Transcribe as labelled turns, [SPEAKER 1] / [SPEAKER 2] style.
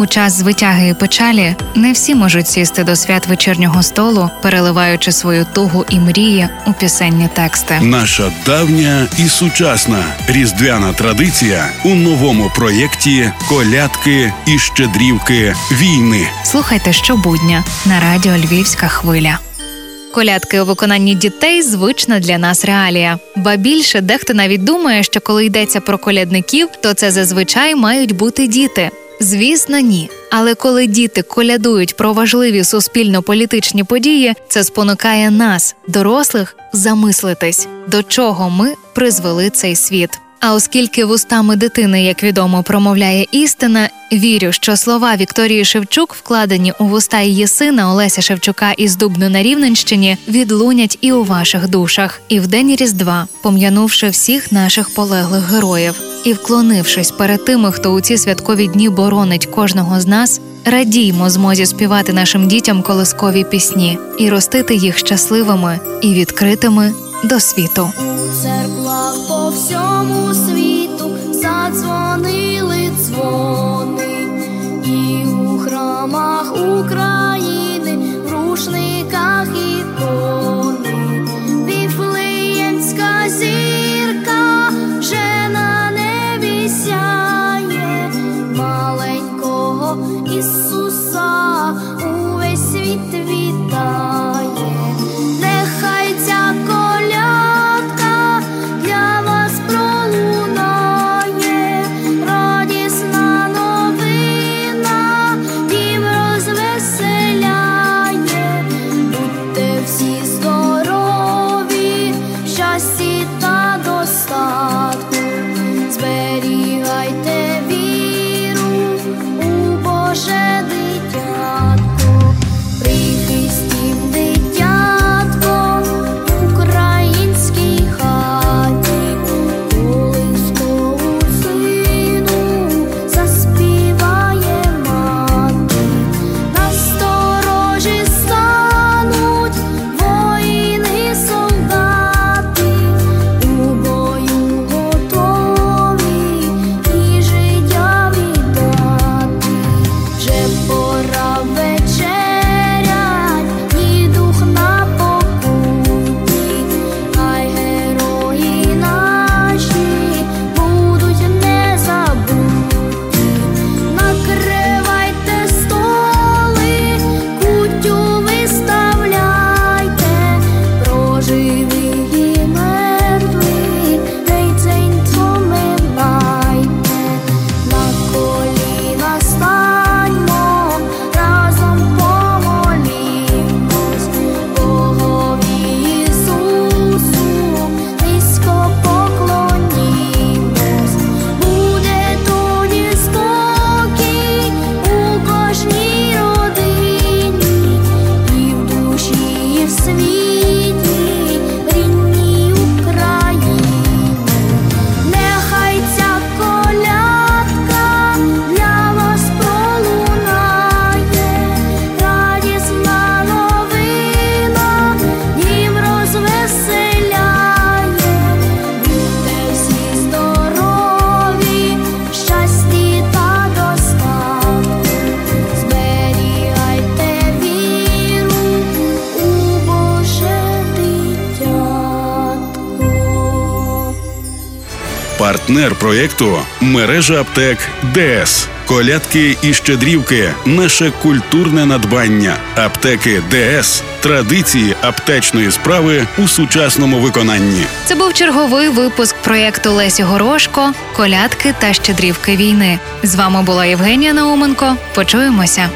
[SPEAKER 1] У час звитяги і печалі не всі можуть сісти до свят вечірнього столу, переливаючи свою тугу і мрії у пісенні тексти.
[SPEAKER 2] Наша давня і сучасна різдвяна традиція у новому проєкті Колядки і щедрівки війни.
[SPEAKER 1] Слухайте щобудня на радіо Львівська хвиля. Колядки у виконанні дітей звична для нас реалія. Ба більше дехто навіть думає, що коли йдеться про колядників, то це зазвичай мають бути діти. Звісно, ні. Але коли діти колядують про важливі суспільно-політичні події, це спонукає нас, дорослих, замислитись, до чого ми призвели цей світ. А оскільки вустами дитини, як відомо, промовляє істина, вірю, що слова Вікторії Шевчук, вкладені у вуста її сина Олеся Шевчука із Дубну на Рівненщині, відлунять і у ваших душах, і в день Різдва, пом'янувши всіх наших полеглих героїв, і вклонившись перед тими, хто у ці святкові дні боронить кожного з нас. Радіймо змозі співати нашим дітям колискові пісні і ростити їх щасливими і відкритими до світу.
[SPEAKER 3] Церква по всьому світу задзвонили дзвони,
[SPEAKER 2] Партнер проєкту мережа аптек ДС. Колядки і щедрівки наше культурне надбання. Аптеки ДС традиції аптечної справи у сучасному виконанні.
[SPEAKER 1] Це був черговий випуск проєкту Лесі Горошко Колядки та щедрівки війни. З вами була Євгенія Науменко. Почуємося.